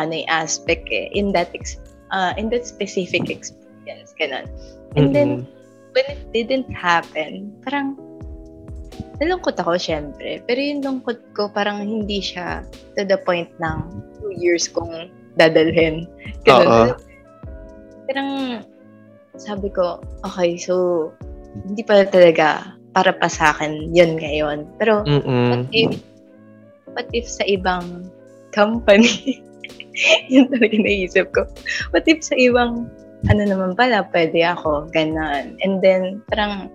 ano yung aspect eh, in that, ex- uh, in that specific experience, ganon. And then, Mm-mm. when it didn't happen, parang, nalungkot ako, syempre. Pero yung lungkot ko, parang hindi siya to the point ng two years kong dadalhin. Oo. Ganun. Parang, sabi ko, okay, so, hindi pa talaga para pa sa akin yun ngayon. Pero, Mm-mm. what if, what if sa ibang company, yun talaga naisip ko. What if sa ibang, ano naman pala, pwede ako, ganon. And then, parang,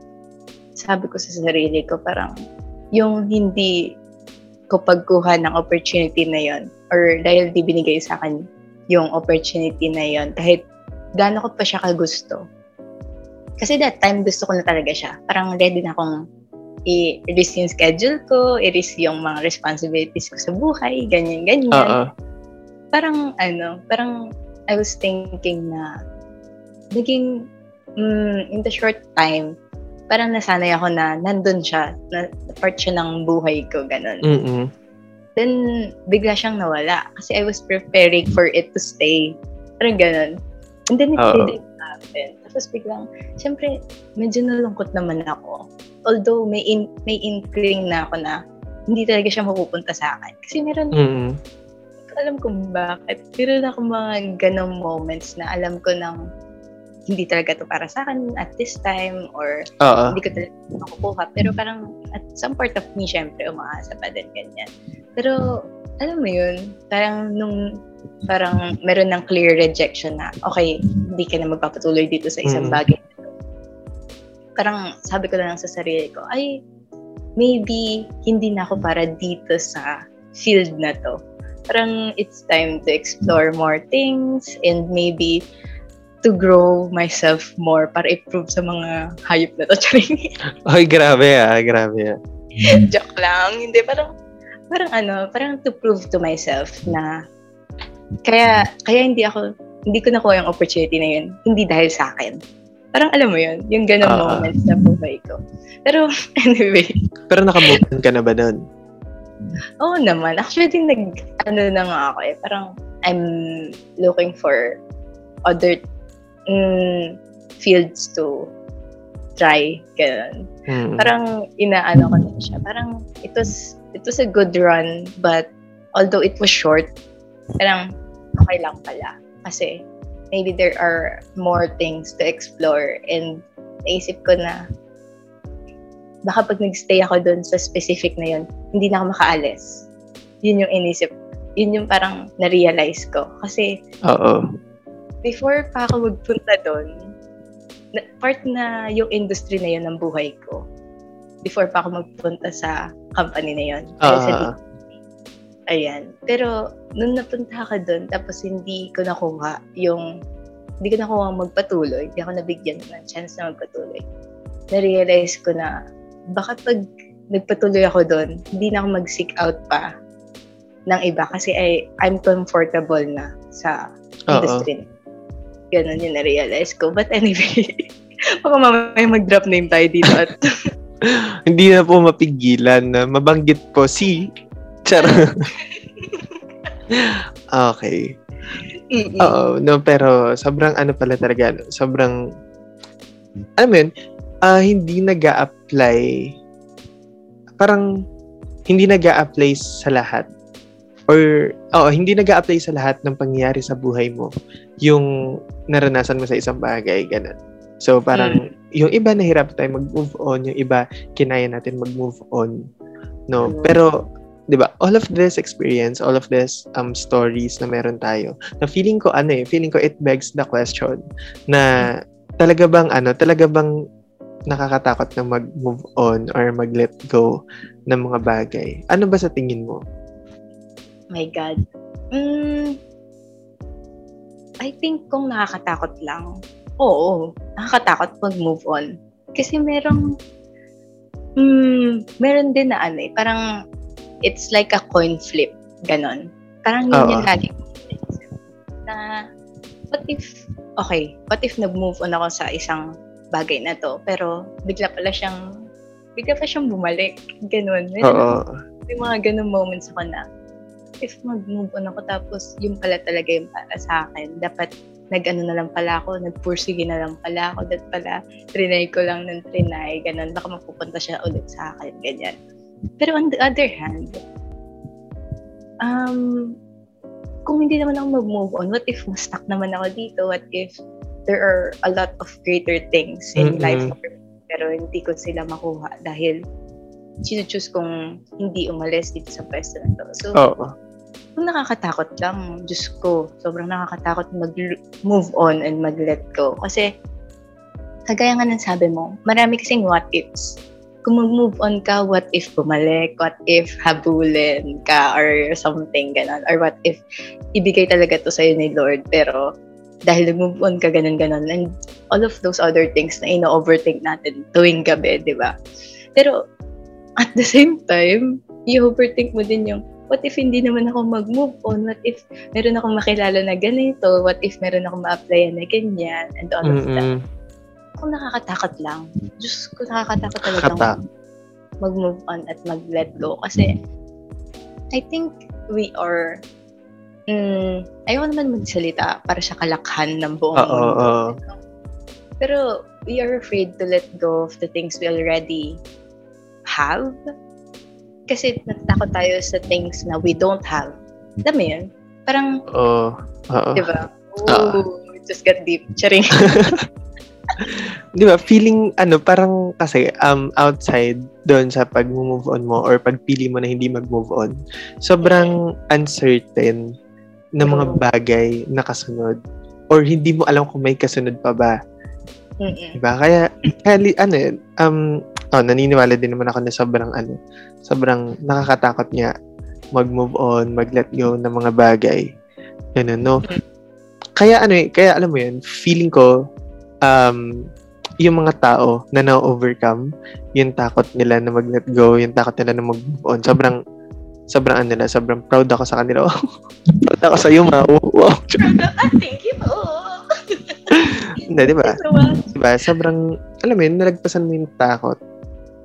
sabi ko sa sarili ko, parang, yung hindi ko pagkuha ng opportunity na yon or dahil di binigay sa akin yung opportunity na yon kahit gaano ko pa siya kagusto. Kasi that time, gusto ko na talaga siya. Parang ready na akong i-risk yung schedule ko, i-risk yung mga responsibilities ko sa buhay, ganyan, ganyan. Oo. Parang, ano, parang I was thinking na naging, mm, in the short time, parang nasanay ako na nandun siya, na part siya ng buhay ko, ganun. Mm-mm. Then, bigla siyang nawala kasi I was preparing for it to stay. Parang ganun. And then it didn't happen. Tapos biglang, syempre, medyo nalungkot naman ako. Although may in, may inkling na ako na hindi talaga siya mapupunta sa akin. Kasi meron, ko alam kung bakit. Meron ako mga ganong moments na alam ko nang hindi talaga to para sa akin at this time or Oo. hindi ko talaga makukuha. Pero parang at some part of me, syempre, umaasa pa din ganyan. Pero, alam mo yun, parang nung parang meron ng clear rejection na, okay, hindi ka na magpapatuloy dito sa isang Mm. bagay. Parang sabi ko na lang sa sarili ko, ay, maybe hindi na ako para dito sa field na to. Parang it's time to explore more things and maybe to grow myself more para i-prove sa mga hayop na to. Ay, grabe ah, grabe ah. Joke lang. Hindi, parang, parang ano, parang to prove to myself na kaya, kaya hindi ako, hindi ko nakuha yung opportunity na yun. Hindi dahil sa akin. Parang alam mo yun, yung ganong Ah. moments sa buhay ko. Pero anyway, Pero nakamove on ka na ba nun? oo naman. Actually, nag, ano na nga ako eh, parang I'm looking for other mm, fields to try. Ganun. Mm. parang inaano ko na siya. Parang it was it was a good run but although it was short, parang okay lang pala. Kasi maybe there are more things to explore and naisip ko na baka pag nagstay ako doon sa specific na yun, hindi na ako makaalis. Yun yung inisip. Yun yung parang na-realize ko. Kasi Oo. before pa ako magpunta doon, part na yung industry na yun ng buhay ko. Before pa ako magpunta sa company na sa Ah. Ayan. Pero, nung napunta ka doon, tapos hindi ko nakuha yung hindi ko na ako magpatuloy, hindi ako nabigyan ng chance na magpatuloy, na-realize ko na baka pag nagpatuloy ako doon, hindi na ako mag-seek out pa ng iba kasi I, I'm comfortable na sa industry. Uh-oh. Ganun yung na-realize ko. But anyway, baka mamaya mag-drop name tayo dito at hindi na po mapigilan na mabanggit po si Char. okay. Mm-mm. Oo, no, pero sobrang ano pala talaga, sobrang, I mean, uh, hindi nag apply parang hindi nag apply sa lahat. Or, oh, hindi nag apply sa lahat ng pangyayari sa buhay mo yung naranasan mo sa isang bagay, ganun. So, parang, mm. yung iba nahirap tayo mag-move on, yung iba kinaya natin mag-move on. No, pero 'di ba? All of this experience, all of this um stories na meron tayo. Na feeling ko ano eh, feeling ko it begs the question na talaga bang ano, talaga bang nakakatakot na mag-move on or mag-let go ng mga bagay. Ano ba sa tingin mo? My God. Mm, I think kung nakakatakot lang, oo, nakakatakot mag-move on. Kasi merong, mm, meron din na ano eh, parang it's like a coin flip. Ganon. Parang yun yung lagi na what if, okay, what if nag-move on ako sa isang bagay na to, pero bigla pala siyang, bigla pa siyang bumalik. Ganon. May, Oo. may mga ganon moments ako na, if mag-move on ako tapos yung pala talaga yung para sa akin, dapat nag-ano na lang pala ako, nagpursige na lang pala ako, that pala, trinay ko lang ng trinay, ganun, baka mapupunta siya ulit sa akin, ganyan. Pero on the other hand, um, kung hindi naman ako mag-move on, what if ma-stuck naman ako dito? What if there are a lot of greater things in mm-hmm. life pero hindi ko sila makuha dahil choose kong hindi umalis dito sa pwesto na to. So, oh. kung nakakatakot lang, Diyos ko, sobrang nakakatakot mag-move on and mag-let go. Kasi, kagaya nga ng sabi mo, marami kasing what ifs kung mag-move on ka, what if bumalik? What if habulin ka or something ganon? Or what if ibigay talaga to sa'yo ni Lord pero dahil nag-move on ka ganon-ganon and all of those other things na ino-overthink natin tuwing gabi, di ba? Pero at the same time, i-overthink mo din yung what if hindi naman ako mag-move on? What if meron akong makilala na ganito? What if meron akong ma-applyan na ganyan? And all mm-hmm. of that kung nakakatakot lang. Diyos ko, nakakatakot talaga Kata. mag-move on at mag-let go. Kasi, I think we are, mm, ayaw naman magsalita para sa kalakhan ng buong uh, mundo. Uh, Pero, we are afraid to let go of the things we already have. Kasi natatakot tayo sa things na we don't have. Alam mo yun? Parang, uh, uh, diba? Oh, uh, just got deep. Charing. 'Di ba? Feeling ano parang kasi um outside doon sa pag-move on mo or pagpili mo na hindi mag-move on. Sobrang uncertain na mga bagay na kasunod or hindi mo alam kung may kasunod pa ba. Mm-mm. Diba? Kaya, kaya ano um, oh, naniniwala din naman ako na sobrang ano, sobrang nakakatakot niya mag-move on, mag-let go ng mga bagay. Ganun, no? Kaya ano eh, kaya alam mo yun, feeling ko, um, yung mga tao na na-overcome yung takot nila na mag-let go, yung takot nila na mag-move on. Sobrang, sobrang ano nila, sobrang proud ako sa kanila. proud ako sa iyo, ma. Wow. Thank you po. Hindi, di ba? Di ba? Sobrang, alam mo yun, nalagpasan mo yung takot.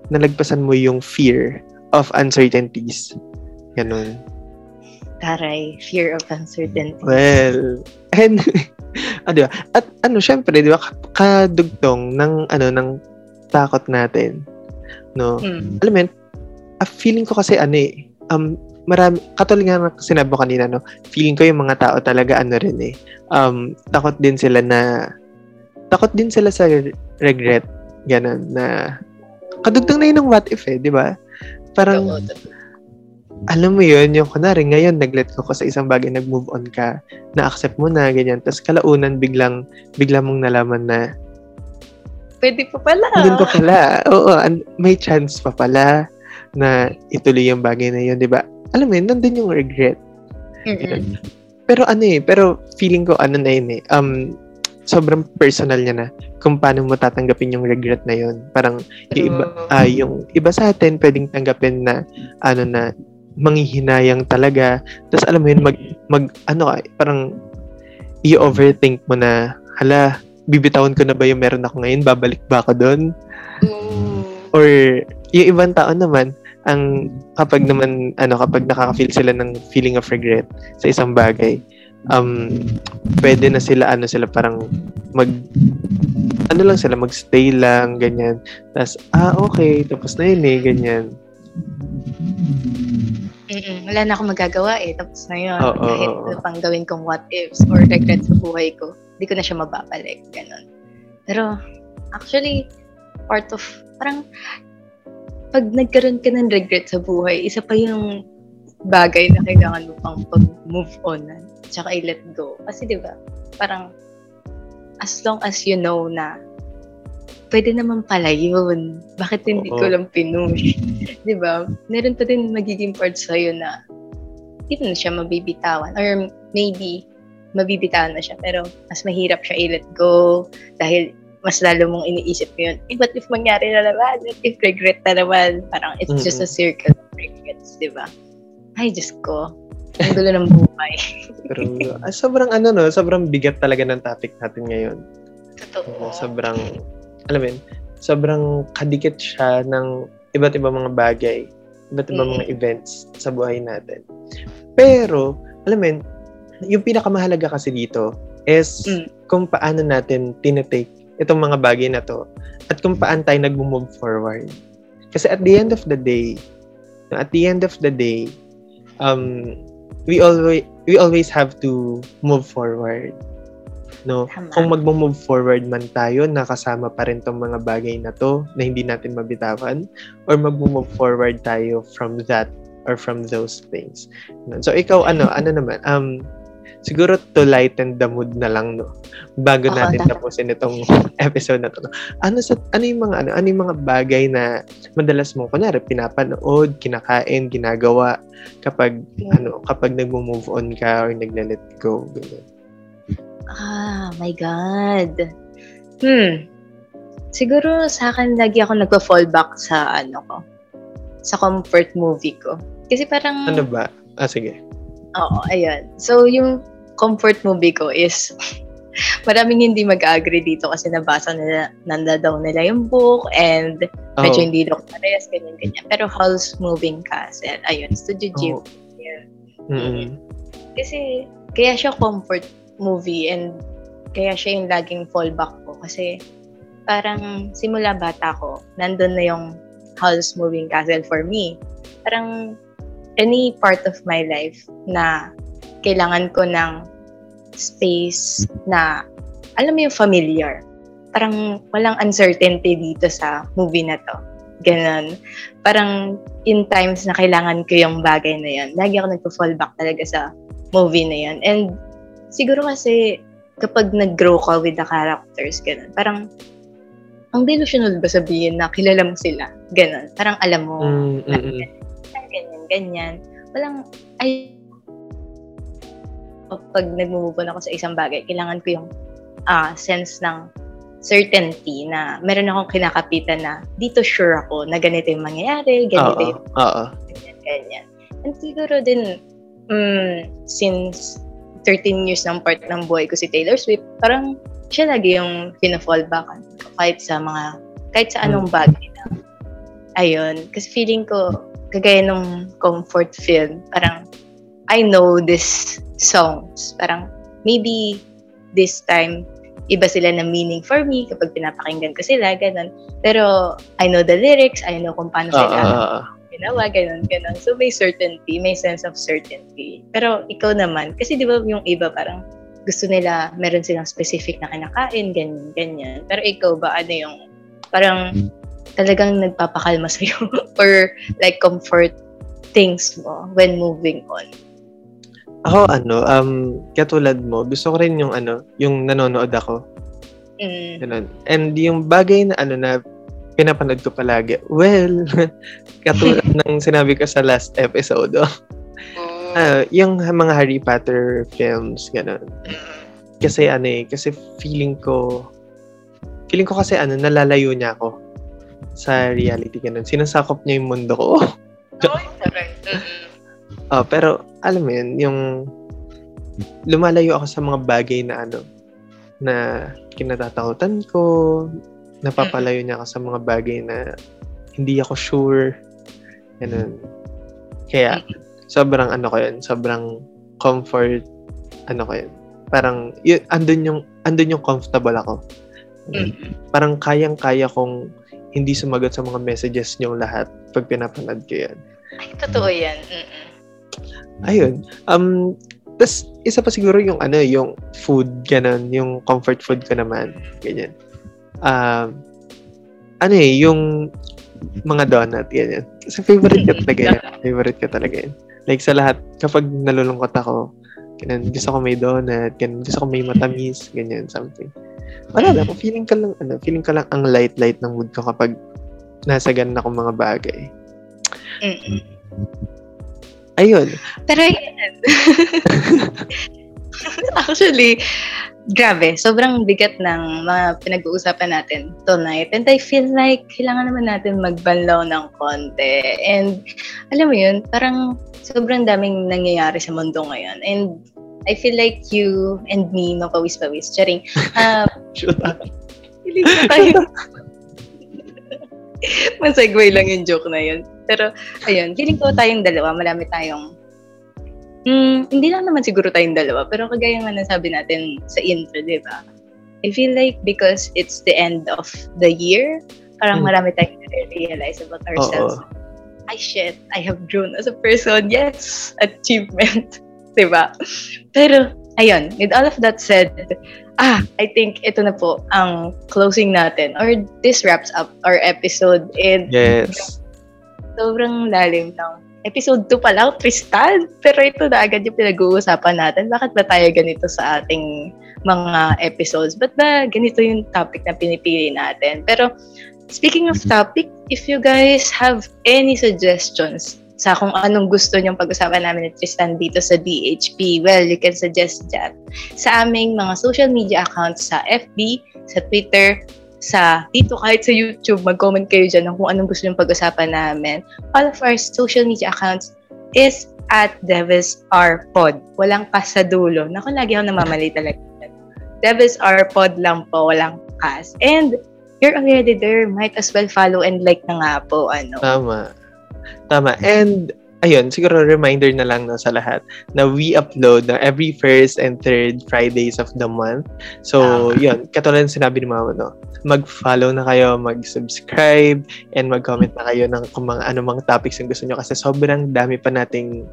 Nalagpasan mo yung fear of uncertainties. Ganun. Taray, fear of uncertainty. Well, and ah, di ba? At ano, syempre, di ba, kadugtong ng, ano, ng takot natin. No? Mm. Alam mo yun, uh, feeling ko kasi, ano eh, um, marami, katulad nga sinabi ko kanina, no, feeling ko yung mga tao talaga, ano rin eh, um, takot din sila na, takot din sila sa regret, ganun, na, kadugtong na yun ng what if eh, di ba? Parang, alam mo yun, yung kunwari, ngayon, nag-let go ka sa isang bagay, nag-move on ka, na-accept mo na, ganyan. Tapos kalaunan, biglang, bigla mong nalaman na, Pwede pa pala. Pwede pa pala. Oo, and may chance pa pala na ituloy yung bagay na yun, di ba? Alam mo yun, nandun yung regret. Mm-hmm. Pero ano eh, pero feeling ko ano na yun eh, um, sobrang personal niya na kung paano mo tatanggapin yung regret na yun. Parang yung iba, ah, yung iba sa atin pwedeng tanggapin na ano na manghihinayang talaga. Tapos alam mo yun, mag, mag ano ka, parang i-overthink mo na, hala, bibitawan ko na ba yung meron ako ngayon? Babalik ba ako doon? Or yung ibang tao naman, ang kapag naman ano kapag nakaka-feel sila ng feeling of regret sa isang bagay um pwede na sila ano sila parang mag ano lang sila magstay lang ganyan tapos ah okay tapos na yun eh ganyan Mm-mm. Wala na akong magagawa eh. Tapos na yun. Oo, Kahit ano pang gawin kong what ifs or regret sa buhay ko, hindi ko na siya mababalik. Ganon. Pero, actually, part of, parang, pag nagkaroon ka ng regret sa buhay, isa pa yung bagay na kailangan mo pang pag-move on na. Tsaka i-let go. Kasi di ba parang, as long as you know na pwede naman pala yun. Bakit hindi Oo. ko lang pinush? di ba? Meron pa din magiging part sa'yo na hindi mo na siya mabibitawan. Or maybe, mabibitawan na siya. Pero mas mahirap siya i-let go dahil mas lalo mong iniisip mo yun. Eh, what if mangyari na naman? What if regret na naman? Parang it's just a circle of regrets, di ba? Ay, Diyos ko. Ang gulo ng buhay. pero ah, sobrang ano no sobrang bigat talaga ng topic natin ngayon Totoo. sobrang alam mo yun, sobrang kadikit siya ng iba't ibang mga bagay, iba't ibang Mm. mga events sa buhay natin. Pero, alam mo yun, yung pinakamahalaga kasi dito is Mm. kung paano natin tinetake itong mga bagay na to at kung paano tayo nag-move forward. Kasi at the end of the day, at the end of the day, um, we always we always have to move forward. No? Tama. Kung mag-move forward man tayo, nakasama pa rin tong mga bagay na to na hindi natin mabitawan or mag-move forward tayo from that or from those things. So ikaw ano, ano naman um siguro to lighten the mood na lang no bago Oo, natin tapusin itong episode na to. no? Ano sa ano yung mga ano, ano yung mga bagay na madalas mo kunwari pinapanood, kinakain, ginagawa kapag Mm. ano kapag nagmo-move on ka or nagle-let go ganyan. Ah, my God. Hmm. Siguro sa akin, lagi ako nagpa-fall back sa ano ko. Sa comfort movie ko. Kasi parang... Ano ba? Ah sige. Oo, ayun. So, yung comfort movie ko is... maraming hindi mag-agree dito kasi nabasa nila, nanda daw nila yung book and medyo Oh. hindi daw parehas, ganyan, ganyan. Pero Howl's Moving Castle, ayun, Studio Ghibli. Oh. Mm-mm. Kasi, kaya siya comfort movie and kaya siya yung laging fallback ko. Kasi, parang simula bata ko, nandun na yung Howl's Moving Castle for me. Parang, any part of my life na kailangan ko ng space na, alam mo yung familiar. Parang walang uncertainty dito sa movie na to. Ganon. Parang in times na kailangan ko yung bagay na yan, lagi ako nagpo-fall back talaga sa movie na yan. And siguro kasi kapag nag-grow ka with the characters, ganun, parang ang delusional ba sabihin na kilala mo sila? Ganun. Parang alam mo, Mm, mm, mm. ganyan, ganyan, ganyan. Walang, ay, pag nag-move on ako sa isang bagay, kailangan ko yung ah, sense ng certainty na meron akong kinakapitan na dito sure ako na ganito yung mangyayari, ganito Oo. yung Oo. ganyan, ganyan. And siguro din, mm, since 13 years ng part ng buhay ko si Taylor Swift, parang siya lagi yung pina-fallbackan kahit sa mga, kahit sa anong bagay na. Ayun. Kasi feeling ko, kagaya nung comfort film, parang, I know this songs. Parang, maybe this time, iba sila na meaning for me kapag pinapakinggan ko sila, ganun. Pero, I know the lyrics, I know kung paano sila oo. Ginawa, ganun, ganun. So, may certainty, may sense of certainty. Pero, ikaw naman, kasi di ba yung iba parang gusto nila, meron silang specific na kinakain, ganyan, ganyan. Pero ikaw ba, ano yung, parang talagang nagpapakalma sa'yo or like comfort things mo when moving on? Ako ano, um katulad mo, gusto ko rin yung ano, yung nanonood ako. Mm. Ganun. And yung bagay na ano na pinapanood ko palagi. Well, katulad ng sinabi ko sa last episode, oh, ah, yung mga Harry Potter films, ganun. Kasi ano eh, kasi feeling ko, feeling ko kasi ano, nalalayo niya ako sa reality ganun. Sinasakop niya yung mundo ko. Oh, pero alam mo yun, yung lumalayo ako sa mga bagay na ano, na kinatatakutan ko, napapalayo niya ako sa mga bagay na hindi ako sure. Ganun. Kaya, sobrang ano ko yun, sobrang comfort, ano ko yun. Parang, yun, andun yung, andun yung comfortable ako. Parang kayang-kaya kong hindi sumagot sa mga messages niyong lahat pag pinapanood ko yan. Ay, totoo yan. Mm-mm. Ayun. Um, tas isa pa siguro yung ano, yung food, ganun, yung comfort food ko naman, ganyan. Um, ano eh, yung mga donut, ganyan. Kasi favorite ko talaga yan. Favorite ko talaga yan. Like sa lahat, kapag nalulungkot ako, ganun, gusto ko may donut, ganun, gusto ko may matamis, ganyan, something. Wala lang, feeling ka lang, ano, feeling ka lang ang light-light ng mood ko kapag nasa ganun akong mga bagay. Mm-mm. Ayun. Pero yan. Actually, grabe. Sobrang bigat ng mga pinag-uusapan natin tonight. And I feel like kailangan naman natin magbanlaw ng konti. And alam mo yun, parang sobrang daming nangyayari sa mundo ngayon. And I feel like you and me, mapawis-pawis. Charing. Uh, Shoot up. Masegway lang yung joke na yun. Pero, ayun, feeling ko tayong dalawa, marami tayong Hmm, hindi lang naman siguro tayong dalawa, pero kagaya nga nasabi natin sa intro, di ba? I feel like because it's the end of the year, parang Hmm. marami tayong realize about ourselves. Ay, shit, I have grown as a person. Yes, achievement. di ba? Pero, ayun, with all of that said, ah, I think ito na po ang closing natin or this wraps up our episode and Yes. sobrang lalim ng episode 2 pa lang, Tristan. Pero ito na agad yung pinag-uusapan natin. Bakit ba tayo ganito sa ating mga episodes? Ba't ba ganito yung topic na pinipili natin? Pero speaking of topic, if you guys have any suggestions sa kung anong gusto nyong pag-usapan namin ni Tristan dito sa DHP, well, you can suggest that sa aming mga social media accounts sa FB, sa Twitter, sa dito kahit sa YouTube, mag-comment kayo dyan ng kung anong gusto nyong pag-usapan namin. All of our social media accounts is at Devils R Pod. Walang pas sa dulo. Naku, lagi ako namamali talaga. Devils R Pod lang po, walang pas. And you're already there. Might as well follow and like na nga po. Ano. Tama. Tama. And, ayun, siguro reminder na lang no, sa lahat na we upload na every first and third Fridays of the month. So, Tama. yun, katulad ng sinabi ni Mama, no, mag-follow na kayo, mag-subscribe, and mag-comment na kayo ng kung mga anumang topics yung gusto nyo kasi sobrang dami pa nating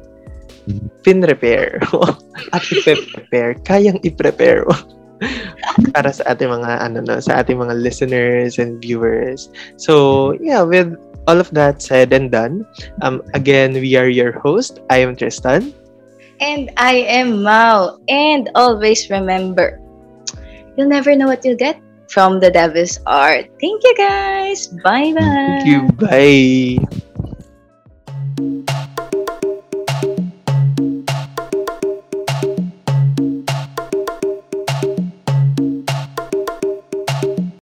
pin-repair at i-prepare. Kayang i-prepare para sa ating mga ano no, sa ating mga listeners and viewers. So, yeah, with all of that said and done, um again, we are your host. I am Tristan. And I am Mao. And always remember, you'll never know what you'll get from the Devils Art. Thank you guys. Bye-bye. Thank you. Bye.